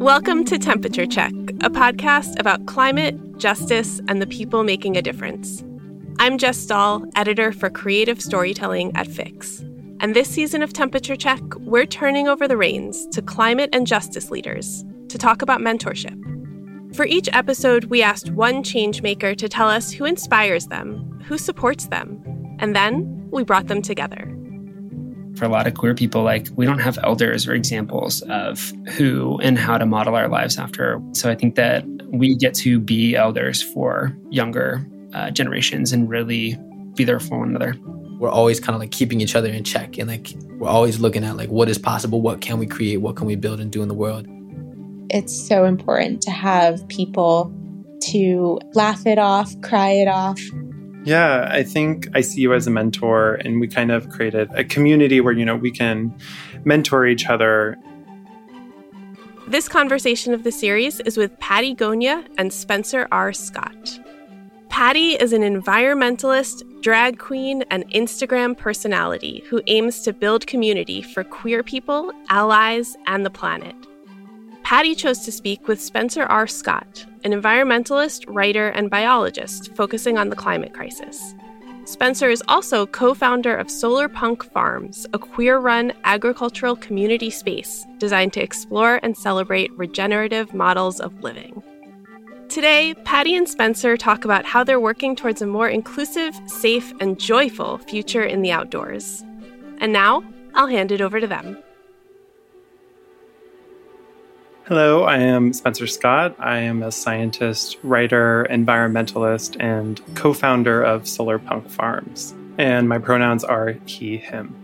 Welcome to Temperature Check, a podcast about climate, justice, and the people making a difference. I'm Jess Stahl, editor for creative storytelling at Fix. And this season of Temperature Check, we're turning over the reins to climate and justice leaders to talk about mentorship. For each episode, we asked one changemaker to tell us who inspires them, who supports them, and then we brought them together for a lot of queer people, like we don't have elders or examples of who and how to model our lives after. So I think that we get to be elders for younger uh, generations and really be there for one another. We're always kind of like keeping each other in check and like we're always looking at like what is possible, what can we create, what can we build and do in the world. It's so important to have people to laugh it off, cry it off, yeah, I think I see you as a mentor, and we kind of created a community where, you know, we can mentor each other. This conversation of the series is with Pattie Gonia and Spencer R. Scott. Pattie is an environmentalist, drag queen, and Instagram personality who aims to build community for queer people, allies, and the planet. Pattie chose to speak with Spencer R. Scott, an environmentalist, writer, and biologist focusing on the climate crisis. Spencer is also co founder of Solar Punk Farms, a queer run agricultural community space designed to explore and celebrate regenerative models of living. Today, Pattie and Spencer talk about how they're working towards a more inclusive, safe, and joyful future in the outdoors. And now, I'll hand it over to them. Hello, I am Spencer Scott. I am a scientist, writer, environmentalist, and co founder of Solar Punk Farms. And my pronouns are he, him.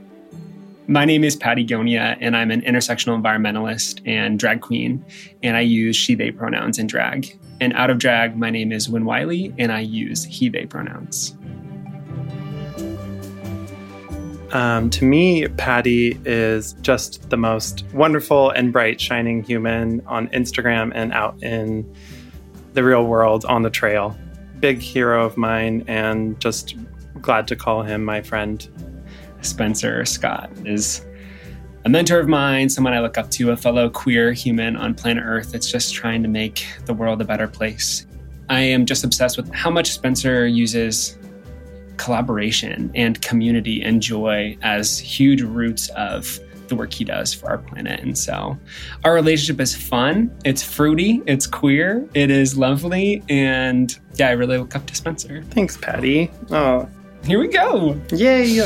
My name is Pattie Gonia, and I'm an intersectional environmentalist and drag queen, and I use she, they pronouns in drag. And out of drag, my name is Wyn Wiley, and I use he, they pronouns. Um, to me, Pattie is just the most wonderful and bright, shining human on Instagram and out in the real world on the trail. Big hero of mine, and just glad to call him my friend. Spencer Scott is a mentor of mine, someone I look up to, a fellow queer human on planet Earth that's just trying to make the world a better place. I am just obsessed with how much Spencer uses collaboration and community and joy as huge roots of the work he does for our planet. And so our relationship is fun, it's fruity, it's queer, it is lovely. And yeah, I really look up to Spencer. Thanks, Pattie. Oh, here we go. Yay.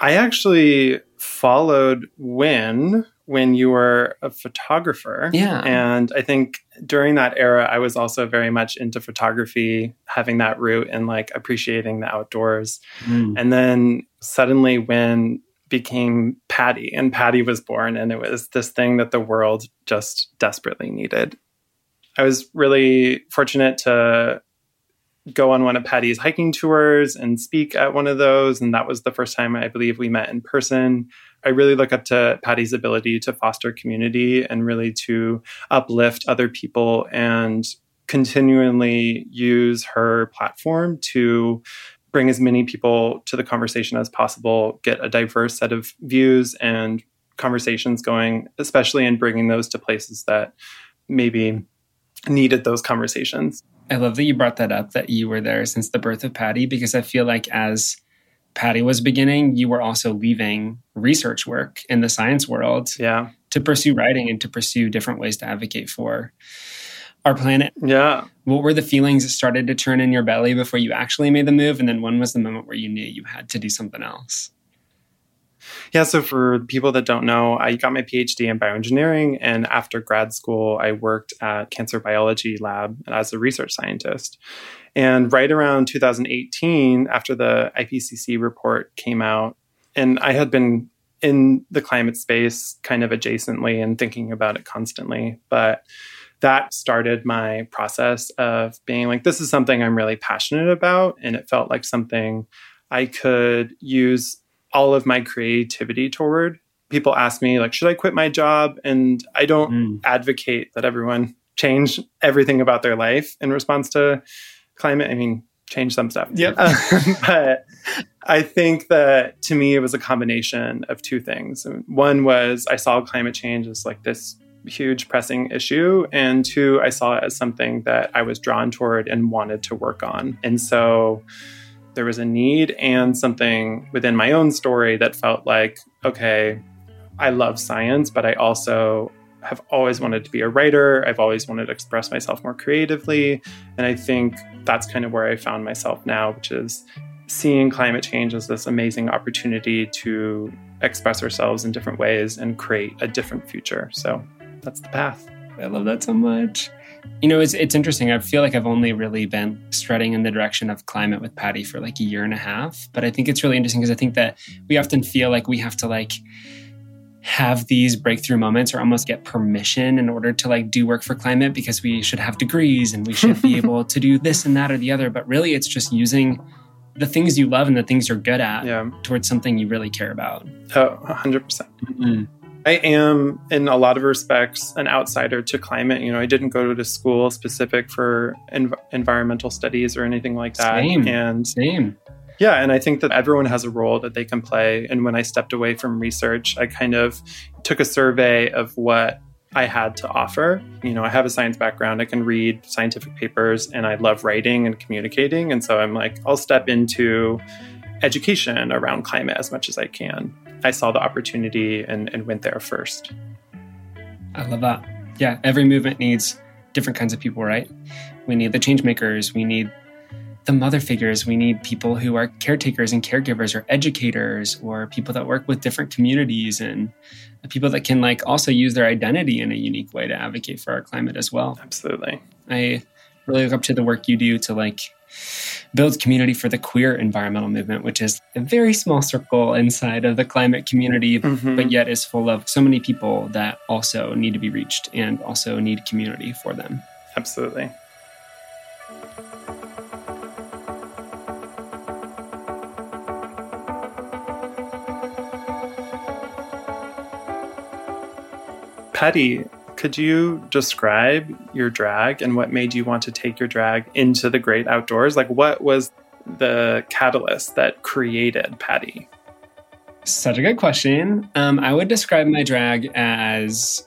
I actually followed Wyn Wyn you were a photographer. Yeah. And I think during that era, I was also very much into photography, having that root and like appreciating the outdoors. Mm. And then suddenly, when became Pattie, and Pattie was born, and it was this thing that the world just desperately needed. I was really fortunate to go on one of Pattie's hiking tours and speak at one of those. And that was the first time I believe we met in person. I really look up to Pattie's ability to foster community and really to uplift other people and continually use her platform to bring as many people to the conversation as possible, get a diverse set of views and conversations going, especially in bringing those to places that maybe needed those conversations. I love that you brought that up, that you were there since the birth of Pattie, because I feel like as Pattie was beginning, you were also leaving research work in the science world yeah. to pursue writing and to pursue different ways to advocate for our planet. Yeah. What were the feelings that started to turn in your belly before you actually made the move? And then when was the moment where you knew you had to do something else? Yeah, so for people that don't know, I got my PhD in bioengineering. And after grad school, I worked at Cancer Biology Lab as a research scientist. And right around 2018, after the IPCC report came out, and I had been in the climate space kind of adjacently and thinking about it constantly. But that started my process of being like, this is something I'm really passionate about. And it felt like something I could use all of my creativity toward. People ask me, like, should I quit my job? And I don't mm. advocate that everyone change everything about their life in response to climate. I mean, change some stuff. Yep. Uh, but I think that to me, it was a combination of two things. One was I saw climate change as like this huge pressing issue. And two, I saw it as something that I was drawn toward and wanted to work on. And so there was a need and something within my own story that felt like, okay, I love science, but I also have always wanted to be a writer. I've always wanted to express myself more creatively. And I think that's kind of where I found myself now, which is seeing climate change as this amazing opportunity to express ourselves in different ways and create a different future. So that's the path. I love that so much. You know, it's it's interesting. I feel like I've only really been strutting in the direction of climate with Patty for like a year and a half. But I think it's really interesting because I think that we often feel like we have to like have these breakthrough moments or almost get permission in order to like do work for climate because we should have degrees and we should be able to do this and that or the other. But really it's just using the things you love and the things you're good at yeah. towards something you really care about. Oh, 100%. percent mm-hmm. I am, in a lot of respects, an outsider to climate. You know, I didn't go to a school specific for env- environmental studies or anything like that. Same. And same. Yeah, and I think that everyone has a role that they can play. And when I stepped away from research, I kind of took a survey of what I had to offer. You know, I have a science background, I can read scientific papers, and I love writing and communicating. And so I'm like, I'll step into education around climate as much as I can. I saw the opportunity and, and went there first. I love that. Yeah, every movement needs different kinds of people, right? We need the change makers, we need the mother figures, we need people who are caretakers and caregivers or educators or people that work with different communities and people that can like also use their identity in a unique way to advocate for our climate as well. Absolutely. I really look up to the work you do to like builds community for the queer environmental movement, which is a very small circle inside of the climate community, mm-hmm. but yet is full of so many people that also need to be reached and also need community for them. Absolutely. Patty, could you describe your drag and what made you want to take your drag into the great outdoors? Like, what was the catalyst that created Pattie? Such a good question. Um, I would describe my drag as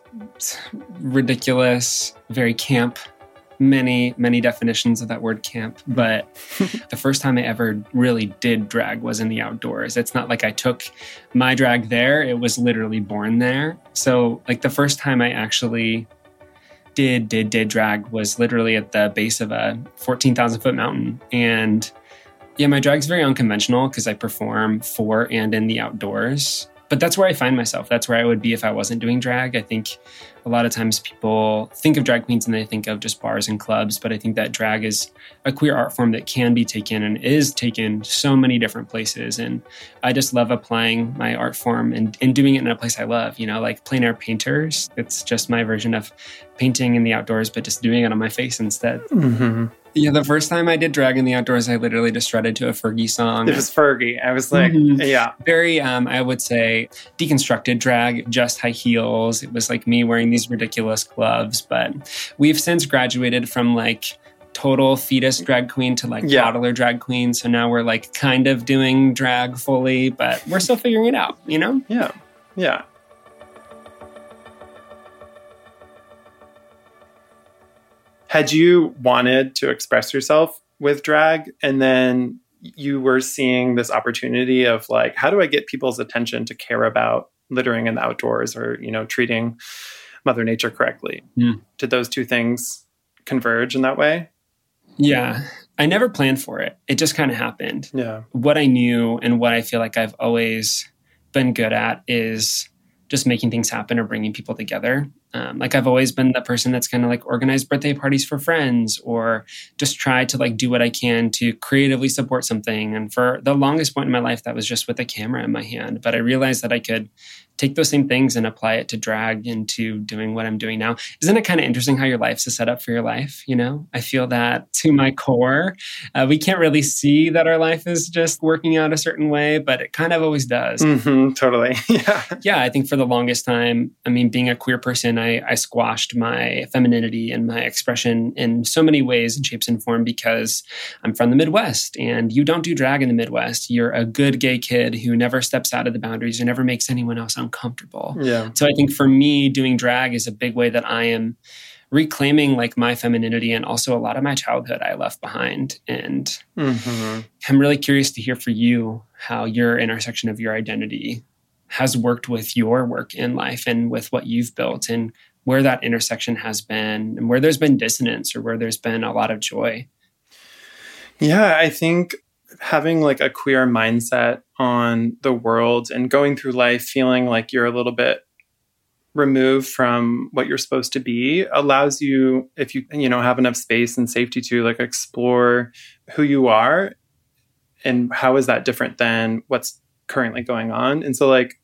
ridiculous, very camp, many, many definitions of that word camp. But the first time I ever really did drag was in the outdoors. It's not like I took my drag there, it was literally born there. So, like, the first time I actually did, did, did drag was literally at the base of a 14,000 foot mountain. And yeah, my drag's very unconventional because I perform for and in the outdoors but that's where I find myself. That's where I would be if I wasn't doing drag. I think a lot of times people think of drag queens and they think of just bars and clubs, but I think that drag is a queer art form that can be taken and is taken so many different places. And I just love applying my art form and, and doing it in a place I love, you know, like plein air painters. It's just my version of painting in the outdoors, but just doing it on my face instead. Mm-hmm. Yeah, the first time I did drag in the outdoors, I literally just shredded to a Fergie song. It was Fergie. I was like, mm-hmm. yeah. Very, um, I would say, deconstructed drag, just high heels. It was like me wearing these ridiculous gloves. But we've since graduated from like total fetus drag queen to like yeah. toddler drag queen. So now we're like kind of doing drag fully, but we're still figuring it out, you know? Yeah. Yeah. Had you wanted to express yourself with drag and then you were seeing this opportunity of like how do i get people's attention to care about littering in the outdoors or you know treating mother nature correctly? Mm. did those two things converge in that way? Yeah. I never planned for it. It just kind of happened. Yeah. What i knew and what i feel like i've always been good at is just making things happen or bringing people together um, like I've always been the person that's kind of like organized birthday parties for friends or just try to like do what I can to creatively support something. And for the longest point in my life, that was just with a camera in my hand. But I realized that I could take those same things and apply it to drag into doing what I'm doing now. Isn't it kind of interesting how your life's a setup for your life? You know, I feel that to my core. Uh, we can't really see that our life is just working out a certain way, but it kind of always does. Mm-hmm, totally. yeah. Yeah. I think for the longest time, I mean, being a queer person, I, I squashed my femininity and my expression in so many ways and shapes and form because I'm from the Midwest and you don't do drag in the Midwest. You're a good gay kid who never steps out of the boundaries, who never makes anyone else uncomfortable. Yeah. So I think for me, doing drag is a big way that I am reclaiming like my femininity and also a lot of my childhood I left behind. And mm-hmm. I'm really curious to hear for you how your intersection of your identity has worked with your work in life and with what you've built and where that intersection has been and where there's been dissonance or where there's been a lot of joy. Yeah, I think having like a queer mindset on the world and going through life feeling like you're a little bit removed from what you're supposed to be allows you if you you know have enough space and safety to like explore who you are and how is that different than what's currently going on. And so like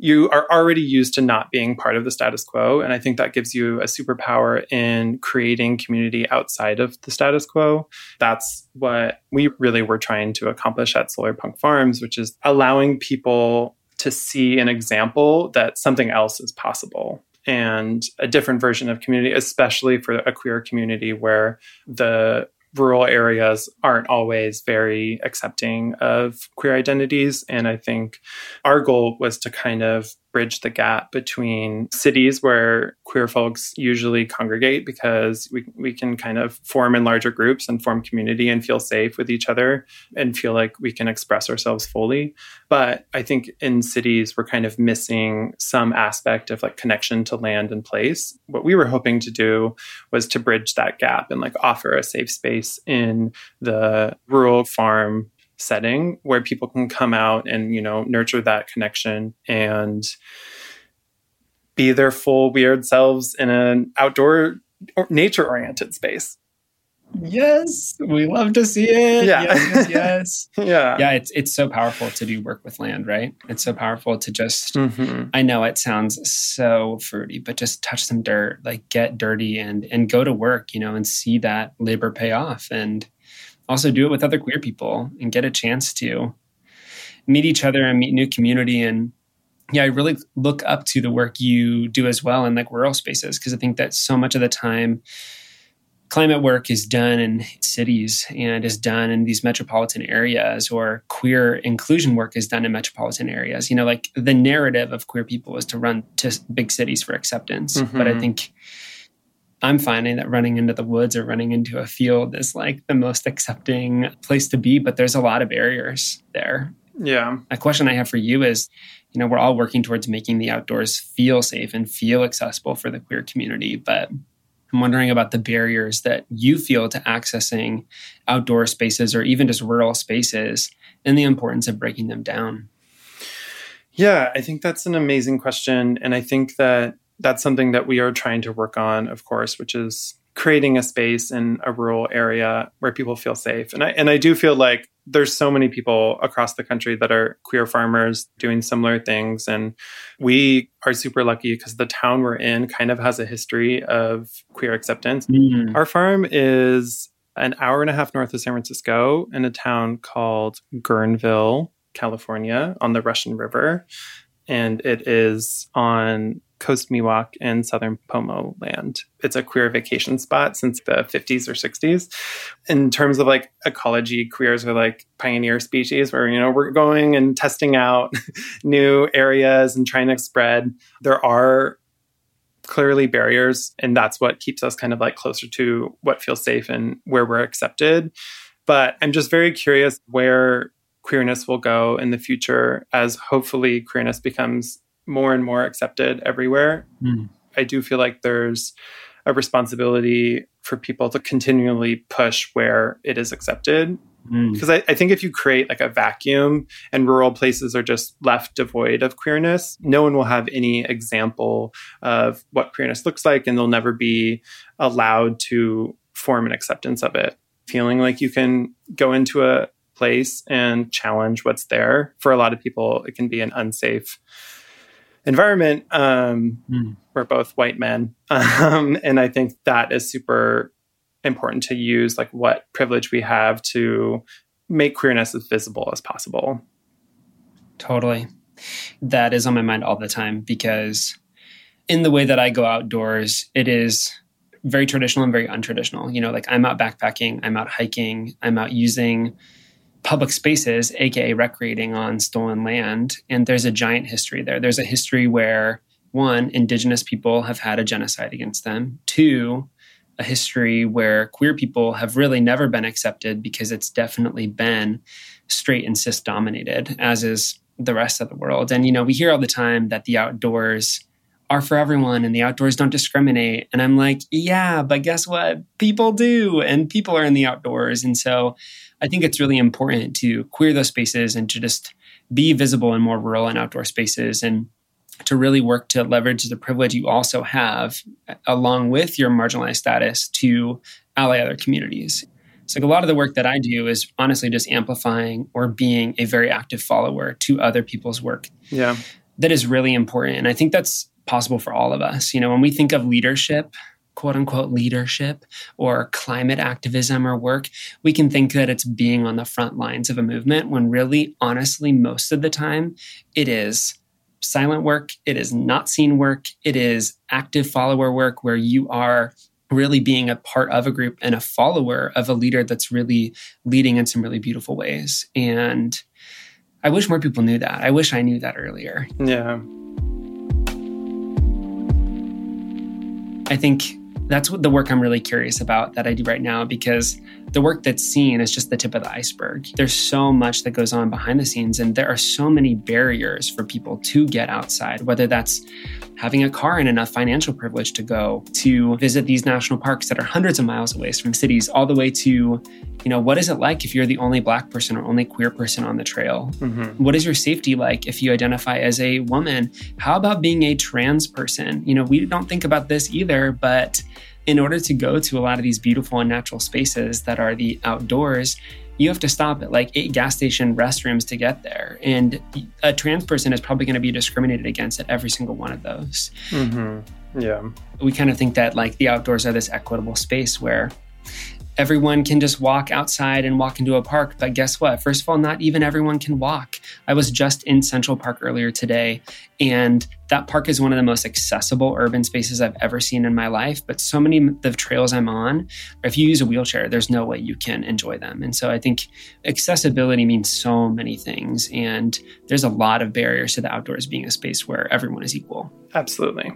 you are already used to not being part of the status quo. And I think that gives you a superpower in creating community outside of the status quo. That's what we really were trying to accomplish at Solar Punk Farms, which is allowing people to see an example that something else is possible and a different version of community, especially for a queer community where the rural areas aren't always very accepting of queer identities. And I think our goal was to kind of bridge the gap between cities where queer folks usually congregate because we, we can kind of form in larger groups and form community and feel safe with each other and feel like we can express ourselves fully. But I think in cities, we're kind of missing some aspect of like connection to land and place. What we were hoping to do was to bridge that gap and like offer a safe space in the rural farm setting where people can come out and you know nurture that connection and be their full weird selves in an outdoor nature oriented space. Yes we love to see it. Yeah. Yes, yes, yes. yeah. Yeah it's it's so powerful to do work with land right? It's so powerful to just mm-hmm. i know it sounds so fruity but just touch some dirt like get dirty and and go to work you know and see that labor pay off. And also do it with other queer people and get a chance to meet each other and meet new community and yeah i really look up to the work you do as well in like rural spaces because i think that so much of the time climate work is done in cities and is done in these metropolitan areas or queer inclusion work is done in metropolitan areas you know like the narrative of queer people is to run to big cities for acceptance mm-hmm. but i mm-hmm. think I'm finding that running into the woods or running into a field is like the most accepting place to be, but there's a lot of barriers there. Yeah. A question I have for you is you know, we're all working towards making the outdoors feel safe and feel accessible for the queer community, but I'm wondering about the barriers that you feel to accessing outdoor spaces or even just rural spaces and the importance of breaking them down. Yeah, I think that's an amazing question. And I think that that's something that we are trying to work on, of course, which is creating a space in a rural area where people feel safe. And I and I do feel like there's so many people across the country that are queer farmers doing similar things and we are super lucky because the town we're in kind of has a history of queer acceptance. Mm. Our farm is an hour and a half north of San Francisco in a town called Guerneville, California, on the Russian River. And it is on Coast Miwok and Southern Pomo land. It's a queer vacation spot since the 50s or 60s. In terms of like ecology, queers are like pioneer species where, you know, we're going and testing out new areas and trying to spread. There are clearly barriers, and that's what keeps us kind of like closer to what feels safe and where we're accepted. But I'm just very curious where queerness will go in the future as hopefully queerness becomes more and more accepted everywhere. Mm. I do feel like there's a responsibility for people to continually push where it is accepted. Because mm. I, I, think if you create like a vacuum and rural places are just left devoid of queerness, no one will have any example of what queerness looks like, and they'll never be allowed to form an acceptance of it. Feeling like you can go into a place and challenge what's there. For a lot of people, it can be an unsafe environment. Um, mm. We're both white men. Um, and I think that is super important to use like what privilege we have to make queerness as visible as possible. Totally. That is on my mind all the time because in the way that I go outdoors, it is very traditional and very untraditional. You know, like I'm out backpacking, I'm out hiking, I'm out using public spaces, aka recreating on stolen land. And there's a giant history there. There's a history where one, indigenous people have had a genocide against them. Two, a history where queer people have really never been accepted because it's definitely been straight and cis dominated, as is the rest of the world. And, you know, we hear all the time that the outdoors are for everyone and the outdoors don't discriminate. And I'm like, yeah, but guess what? People do, and people are in the outdoors. And so I think it's really important to queer those spaces and to just be visible in more rural and outdoor spaces and to really work to leverage the privilege you also have uh, along with your marginalized status to ally other communities. So like a lot of the work that I do is honestly just amplifying or being a very active follower to other people's work. Yeah. That is really important. And I think that's possible for all of us. You know, when we think of leadership, quote unquote leadership or climate activism or work, we can think that it's being on the front lines of a movement when really, honestly, most of the time it is silent work, it is not seen work, it is active follower work where you are really being a part of a group and a follower of a leader that's really leading in some really beautiful ways. And I wish more people knew that. I wish I knew that earlier. Yeah. I think that's what the work I'm really curious about that I do right now because the work that's seen is just the tip of the iceberg. There's so much that goes on behind the scenes, and there are so many barriers for people to get outside, whether that's having a car and enough financial privilege to go to visit these national parks that are hundreds of miles away from cities, all the way to, you know, what is it like if you're the only black person or only queer person on the trail? Mm-hmm. What is your safety like if you identify as a woman? How about being a trans person? You know, we don't think about this either, but in order to go to a lot of these beautiful and natural spaces that are the outdoors, you have to stop at like eight gas station restrooms to get there. And a trans person is probably going to be discriminated against at every single one of those. Mm-hmm. Yeah. We kind of think that like the outdoors are this equitable space where everyone can just walk outside and walk into a park. But guess what? First of all, not even everyone can walk. I was just in Central Park earlier today, and that park is one of the most accessible urban spaces I've ever seen in my life. But so many of the trails I'm on, if you use a wheelchair, there's no way you can enjoy them. And so I think accessibility means so many things. And there's a lot of barriers to the outdoors being a space where everyone is equal. Absolutely.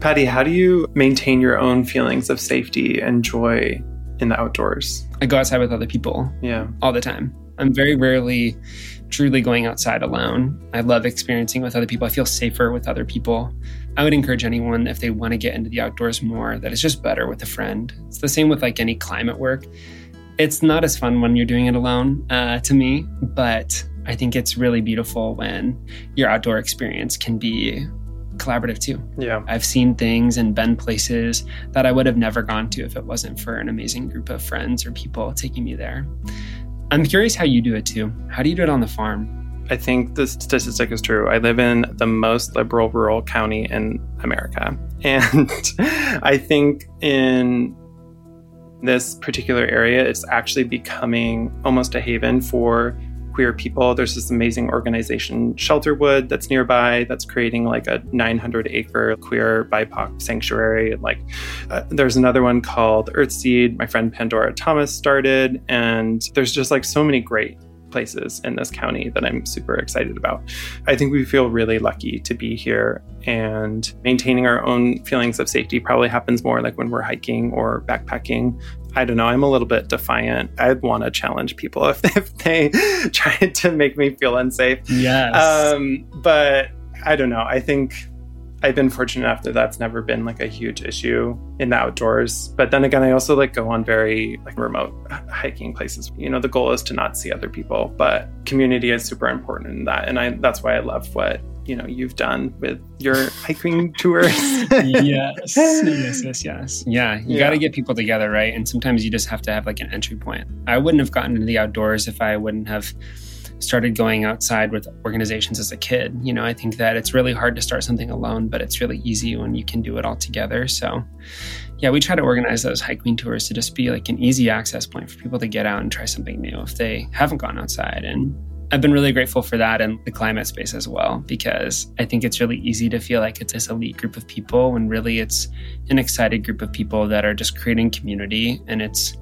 Pattie, how do you maintain your own feelings of safety and joy in the outdoors? I go outside with other people. Yeah. All the time. I'm very rarely truly going outside alone. I love experiencing with other people. I feel safer with other people. I would encourage anyone if they want to get into the outdoors more that it's just better with a friend. It's the same with like any climate work. It's not as fun when you're doing it alone uh, to me, but I think it's really beautiful when your outdoor experience can be collaborative too. Yeah. I've seen things and been places that I would have never gone to if it wasn't for an amazing group of friends or people taking me there. I'm curious how you do it too. How do you do it on the farm? I think the statistic is true. I live in the most liberal rural county in America. And I think in this particular area, it's actually becoming almost a haven for queer people. There's this amazing organization, Shelterwood, that's nearby, that's creating like a 900 acre queer BIPOC sanctuary. Like, uh, there's another one called Earthseed. My friend Pandora Thomas started, and there's just like so many great places in this county that I'm super excited about. I think we feel really lucky to be here and maintaining our own feelings of safety probably happens more like when we're hiking or backpacking I don't know. I'm a little bit defiant. I'd want to challenge people if, if they tried to make me feel unsafe. Yes. Um, but I don't know. I think I've been fortunate enough that that's never been like a huge issue in the outdoors. But then again, I also like go on very like remote hiking places. You know, the goal is to not see other people, but community is super important in that. And I that's why I love what you know you've done with your hiking tours. yes, yes, yes, yes. Yeah, you yeah. got to get people together, right? And sometimes you just have to have like an entry point. I wouldn't have gotten into the outdoors if I wouldn't have started going outside with organizations as a kid. You know, I think that it's really hard to start something alone, but it's really easy when you can do it all together. So, yeah, we try to organize those hiking tours to just be like an easy access point for people to get out and try something new if they haven't gone outside. And I've been really grateful for that in the climate space as well, because I think it's really easy to feel like it's this elite group of people when really it's an excited group of people that are just creating community and it's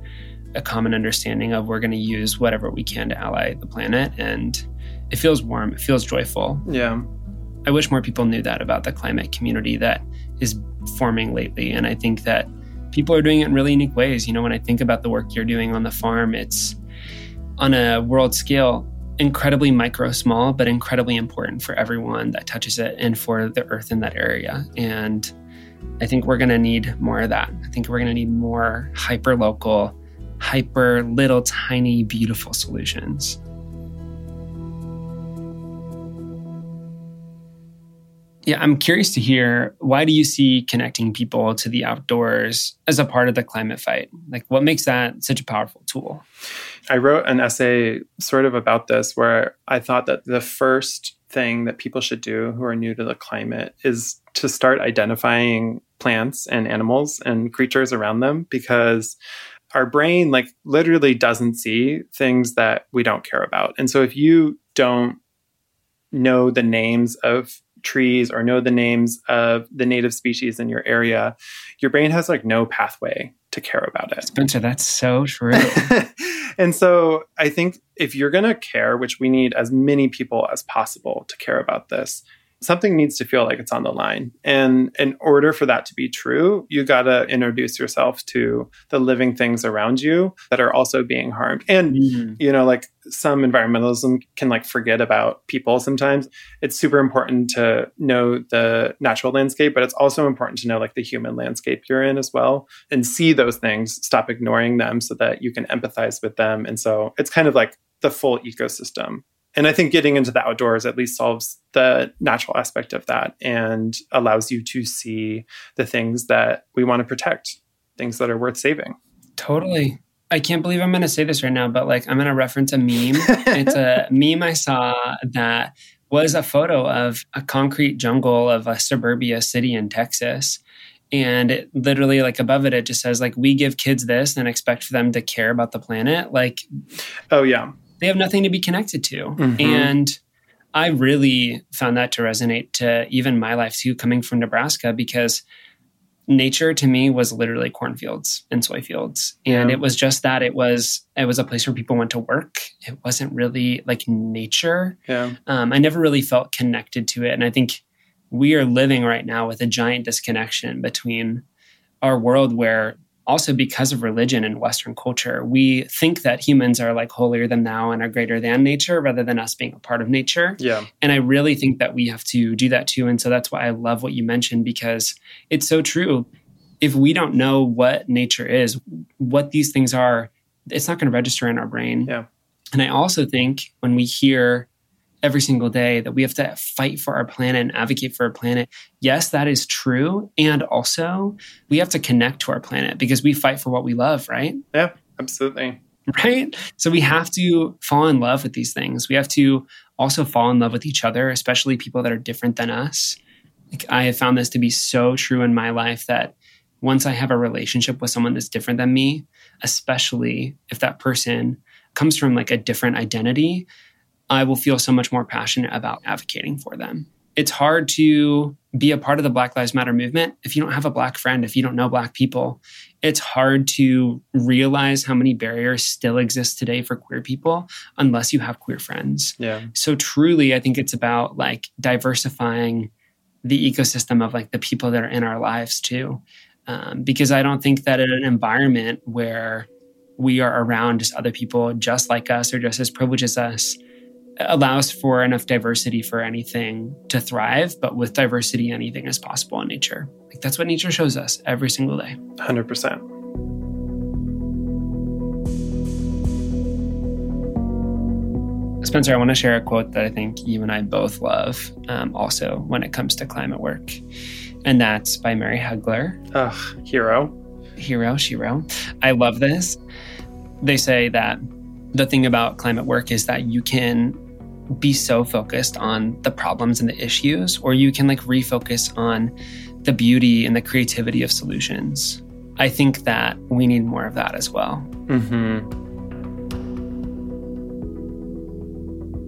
a common understanding of we're going to use whatever we can to ally the planet. And it feels warm, it feels joyful. Yeah. I wish more people knew that about the climate community that is forming lately. And I think that people are doing it in really unique ways. You know, when I think about the work you're doing on the farm, it's on a world scale, incredibly micro small, but incredibly important for everyone that touches it and for the earth in that area. And I think we're going to need more of that. I think we're going to need more hyper local hyper little tiny beautiful solutions. Yeah, I'm curious to hear why do you see connecting people to the outdoors as a part of the climate fight? Like what makes that such a powerful tool? I wrote an essay sort of about this where I thought that the first thing that people should do who are new to the climate is to start identifying plants and animals and creatures around them because our brain like literally doesn't see things that we don't care about. And so if you don't know the names of trees or know the names of the native species in your area, your brain has like no pathway to care about it. Spencer, that's so true. and so I think if you're going to care, which we need as many people as possible to care about this, something needs to feel like it's on the line. And in order for that to be true, you got to introduce yourself to the living things around you that are also being harmed. And, mm-hmm. you know, like some environmentalism can like forget about people sometimes. It's super important to know the natural landscape, but it's also important to know like the human landscape you're in as well and see those things, stop ignoring them so that you can empathize with them. And so it's kind of like the full ecosystem and I think getting into the outdoors at least solves the natural aspect of that and allows you to see the things that we want to protect, things that are worth saving. Totally. I can't believe I'm going to say this right now, but like I'm going to reference a meme. it's a meme I saw that was a photo of a concrete jungle of a suburbia city in Texas. And it literally, like above it, it just says, like, we give kids this and expect for them to care about the planet. Like, oh, yeah they have nothing to be connected to. Mm-hmm. And I really found that to resonate to even my life too, coming from Nebraska, because nature to me was literally cornfields and soy fields. And yeah. it was just that it was it was a place where people went to work. It wasn't really like nature. Yeah. Um, I never really felt connected to it. And I think we are living right now with a giant disconnection between our world where also because of religion and Western culture, we think that humans are like holier than thou and are greater than nature rather than us being a part of nature. Yeah. And I really think that we have to do that too. And so that's why I love what you mentioned because it's so true. If we don't know what nature is, what these things are, it's not going to register in our brain. Yeah. And I also think when we hear every single day that we have to fight for our planet and advocate for our planet. Yes, that is true. And also, we have to connect to our planet because we fight for what we love, right? Yeah, absolutely. Right? So we have to fall in love with these things. We have to also fall in love with each other, especially people that are different than us. Like I have found this to be so true in my life that once I have a relationship with someone that's different than me, especially if that person comes from like a different identity, I will feel so much more passionate about advocating for them. It's hard to be a part of the Black Lives Matter movement if you don't have a Black friend, if you don't know Black people. It's hard to realize how many barriers still exist today for queer people unless you have queer friends. Yeah. So, truly, I think it's about like diversifying the ecosystem of like the people that are in our lives too. Um, because I don't think that in an environment where we are around just other people just like us or just as privileged as us, allows for enough diversity for anything to thrive, but with diversity, anything is possible in nature. Like that's what nature shows us every single day. 100%. Spencer, I want to share a quote that I think you and I both love um, also when it comes to climate work. And that's by Mary Heglar. Ugh, hero. Hero, Shiro. I love this. They say that the thing about climate work is that you can be so focused on the problems and the issues, or you can like refocus on the beauty and the creativity of solutions. I think that we need more of that as well. Mm-hmm.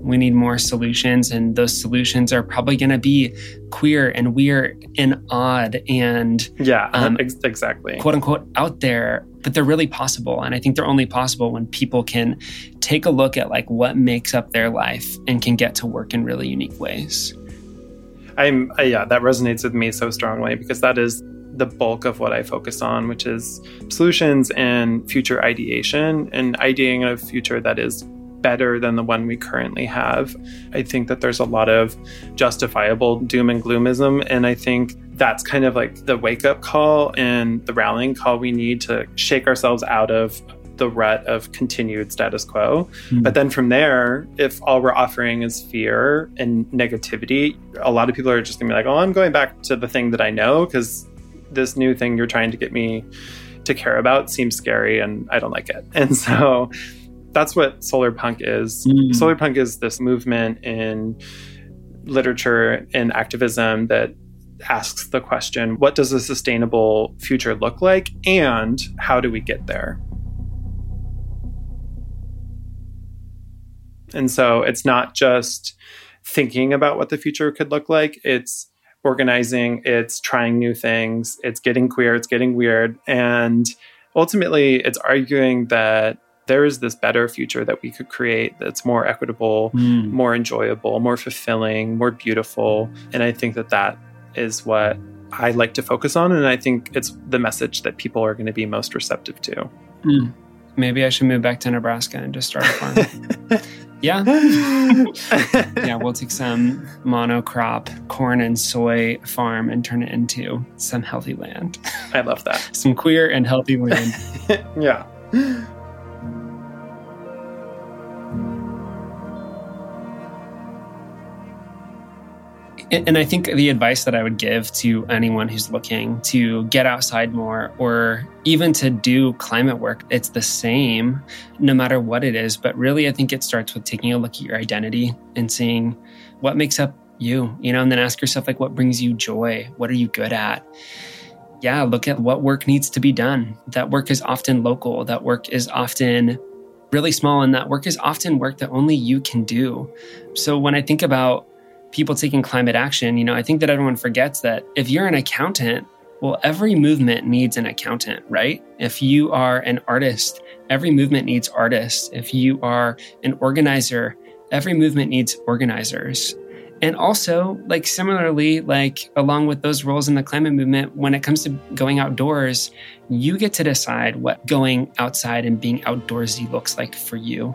We need more solutions, and those solutions are probably going to be queer and weird and odd and yeah, um, ex- exactly, quote unquote, out there. But they're really possible, and I think they're only possible when people can take a look at like what makes up their life and can get to work in really unique ways. I'm yeah, that resonates with me so strongly because that is the bulk of what I focus on, which is solutions and future ideation and ideating a future that is better than the one we currently have. I think that there's a lot of justifiable doom and gloomism. And I think that's kind of like the wake up call and the rallying call we need to shake ourselves out of the rut of continued status quo. Mm-hmm. But then from there, if all we're offering is fear and negativity, a lot of people are just gonna be like, oh, I'm going back to the thing that I know because this new thing you're trying to get me to care about seems scary and I don't like it. And so that's what solar punk is. Mm. Solar punk is this movement in literature and activism that asks the question what does a sustainable future look like and how do we get there? And so it's not just thinking about what the future could look like, it's organizing, it's trying new things, it's getting queer, it's getting weird. And ultimately, it's arguing that there is this better future that we could create that's more equitable, mm. more enjoyable, more fulfilling, more beautiful. And I think that that is what I like to focus on. And I think it's the message that people are going to be most receptive to. Mm. Maybe I should move back to Nebraska and just start a farm. yeah. yeah, we'll take some monocrop corn and soy farm and turn it into some healthy land. I love that. some queer and healthy land. yeah. And I think the advice that I would give to anyone who's looking to get outside more or even to do climate work, it's the same no matter what it is. But really, I think it starts with taking a look at your identity and seeing what makes up you, you know, and then ask yourself, like, what brings you joy? What are you good at? Yeah, look at what work needs to be done. That work is often local, that work is often really small, and that work is often work that only you can do. So when I think about people taking climate action, you know, I think that everyone forgets that if you're an accountant, well, every movement needs an accountant, right? If you are an artist, every movement needs artists. If you are an organizer, every movement needs organizers. And also, like similarly, like along with those roles in the climate movement, when it comes to going outdoors, you get to decide what going outside and being outdoorsy looks like for you.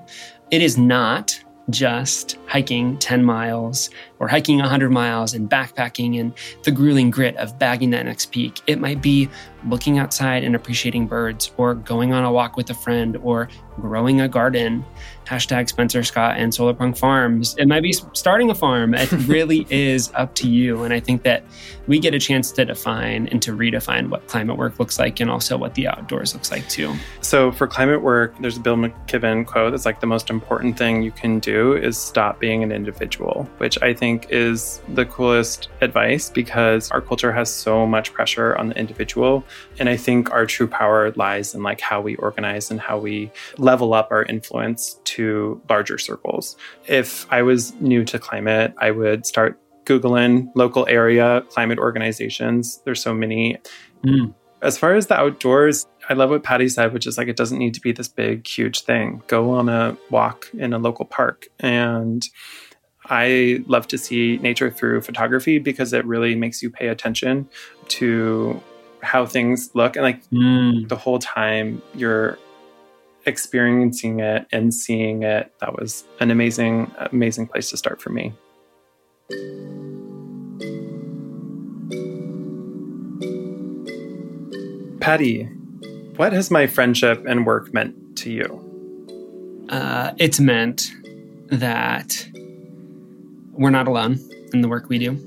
It is not just hiking 10 miles or hiking 100 miles and backpacking and the grueling grit of bagging that next peak. It might be looking outside and appreciating birds or going on a walk with a friend or growing a garden hashtag Spencer Scott and Solar Punk Farms. It might be starting a farm. It really is up to you. And I think that we get a chance to define and to redefine what climate work looks like and also what the outdoors looks like too. So for climate work, there's a Bill McKibben quote that's like the most important thing you can do is stop being an individual, which I think is the coolest advice because our culture has so much pressure on the individual. And I think our true power lies in like how we organize and how we level up our influence to to larger circles. If I was new to climate, I would start Googling local area climate organizations. There's so many. Mm. As far as the outdoors, I love what Pattie said, which is like it doesn't need to be this big, huge thing. Go on a walk in a local park. And I love to see nature through photography because it really makes you pay attention to how things look. And like mm. the whole time you're experiencing it and seeing it, that was an amazing, amazing place to start for me. Pattie, what has my friendship and work meant to you? Uh, it's meant that we're not alone in the work we do.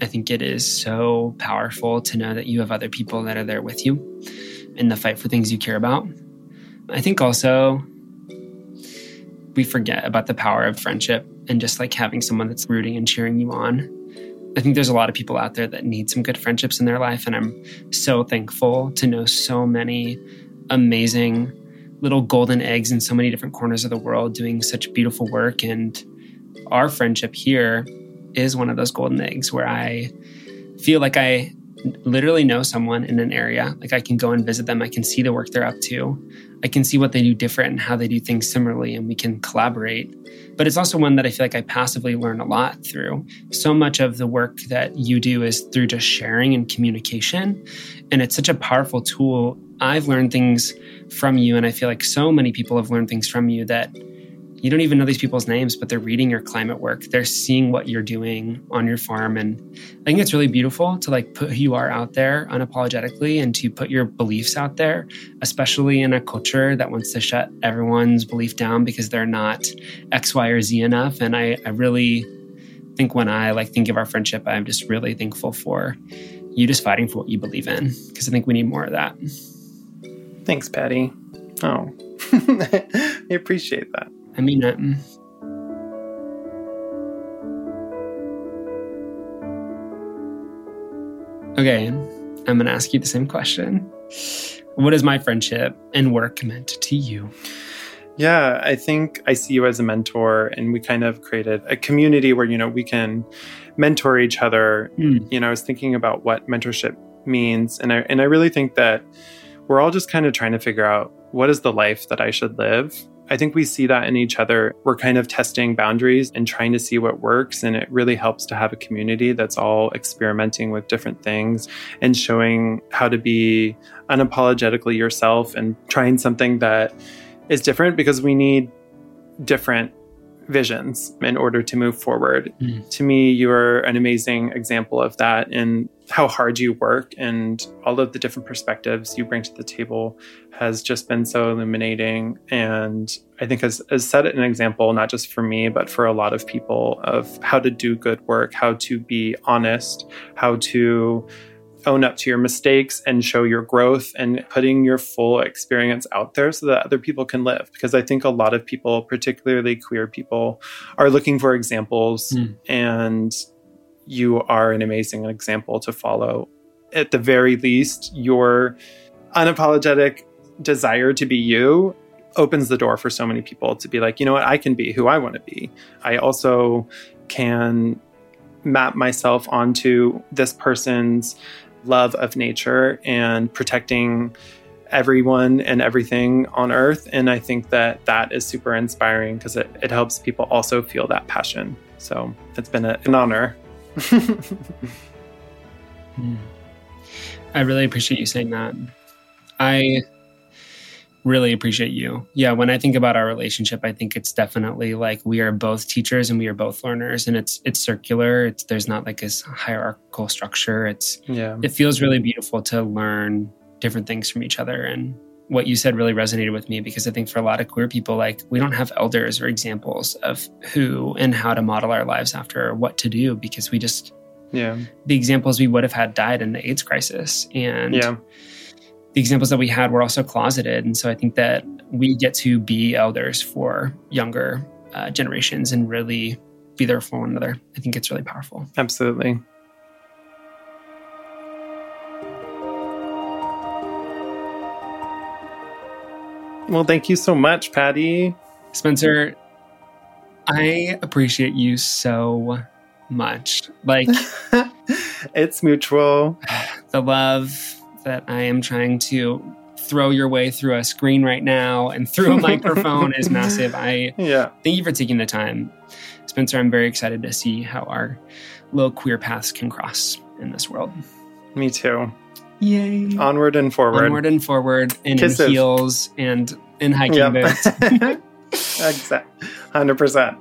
I think it is so powerful to know that you have other people that are there with you in the fight for things you care about. I think also we forget about the power of friendship and just like having someone that's rooting and cheering you on. I think there's a lot of people out there that need some good friendships in their life. And I'm so thankful to know so many amazing little golden eggs in so many different corners of the world doing such beautiful work. And our friendship here is one of those golden eggs where I feel like I literally know someone in an area. Like I can go and visit them, I can see the work they're up to, I can see what they do different and how they do things similarly, and we can collaborate. But it's also one that I feel like I passively learn a lot through. So much of the work that you do is through just sharing and communication. And it's such a powerful tool. I've learned things from you, and I feel like so many people have learned things from you that you don't even know these people's names, but they're reading your climate work. They're seeing what you're doing on your farm. And I think it's really beautiful to like put who you are out there unapologetically and to put your beliefs out there, especially in a culture that wants to shut everyone's belief down because they're not X, Y, or Z enough. And I, I really think when I like think of our friendship, I'm just really thankful for you just fighting for what you believe in because I think we need more of that. Thanks, Pattie. Oh, I appreciate that. I mean it. Okay, I'm going to ask you the same question. What is my friendship and work meant to you? Yeah, I think I see you as a mentor, and we kind of created a community where, you know, we can mentor each other. Mm. You know, I was thinking about what mentorship means, and I, and I really think that we're all just kind of trying to figure out what is the life that I should live I think we see that in each other. We're kind of testing boundaries and trying to see what works. And it really helps to have a community that's all experimenting with different things and showing how to be unapologetically yourself and trying something that is different because we need different visions in order to move forward. Mm. To me, you're an amazing example of that in how hard you work and all of the different perspectives you bring to the table has just been so illuminating and I think has, has set an example not just for me but for a lot of people of how to do good work, how to be honest, how to own up to your mistakes and show your growth and putting your full experience out there so that other people can live. Because I think a lot of people, particularly queer people, are looking for examples, mm. and you are an amazing example to follow. At the very least, your unapologetic desire to be you opens the door for so many people to be like, you know what, I can be who I want to be. I also can map myself onto this person's love of nature and protecting everyone and everything on earth. And I think that that is super inspiring because it, it helps people also feel that passion. So it's been a, an honor. I really appreciate you saying that. I really appreciate you. Yeah, when I think about our relationship, I think it's definitely like we are both teachers and we are both learners and it's it's circular. It's there's not like this hierarchical structure. It's yeah. It feels really beautiful to learn different things from each other and what you said really resonated with me because I think for a lot of queer people like we don't have elders or examples of who and how to model our lives after or what to do because we just yeah. The examples we would have had died in the AIDS crisis and yeah the examples that we had were also closeted. And so I think that we get to be elders for younger uh, generations and really be there for one another. I think it's really powerful. Absolutely. Well, thank you so much, Pattie. Spencer, I appreciate you so much. Like, it's mutual. The love, that I am trying to throw your way through a screen right now and through a microphone is massive. I yeah. thank you for taking the time. Spencer, I'm very excited to see how our little queer paths can cross in this world. Me too. Yay. Onward and forward. Onward and forward and Kisses. in heels and in hiking yep. boots. exactly. 100%.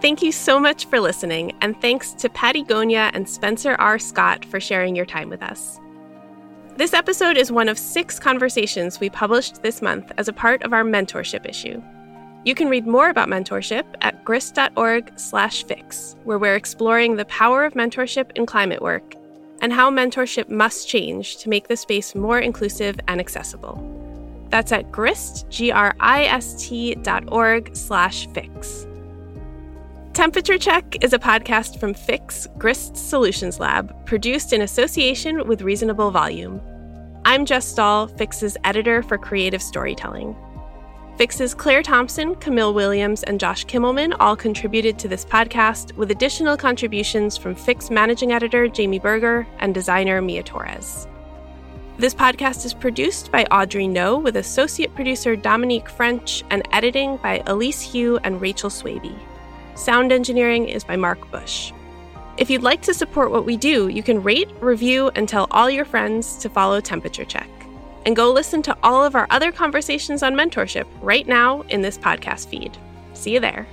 Thank you so much for listening, and thanks to Pattie Gonia and Spencer R. Scott for sharing your time with us. This episode is one of six conversations we published this month as a part of our mentorship issue. You can read more about mentorship at grist.org/fix, where we're exploring the power of mentorship in climate work and how mentorship must change to make the space more inclusive and accessible. That's at grist, G-R-I-S-T dot org slash fix. Temperature Check is a podcast from Fix, Grist Solutions Lab, produced in association with Reasonable Volume. I'm Jess Stahl, Fix's editor for creative storytelling. Fix's Claire Thompson, Camille Williams, and Josh Kimmelman all contributed to this podcast, with additional contributions from Fix managing editor Jamie Berger and designer Mia Torres. This podcast is produced by Audrey No, with associate producer Dominique French and editing by Elise Hu and Rachel Swaby. Sound engineering is by Mark Bush. If you'd like to support what we do, you can rate, review, and tell all your friends to follow Temperature Check and go listen to all of our other conversations on mentorship right now in this podcast feed. See you there.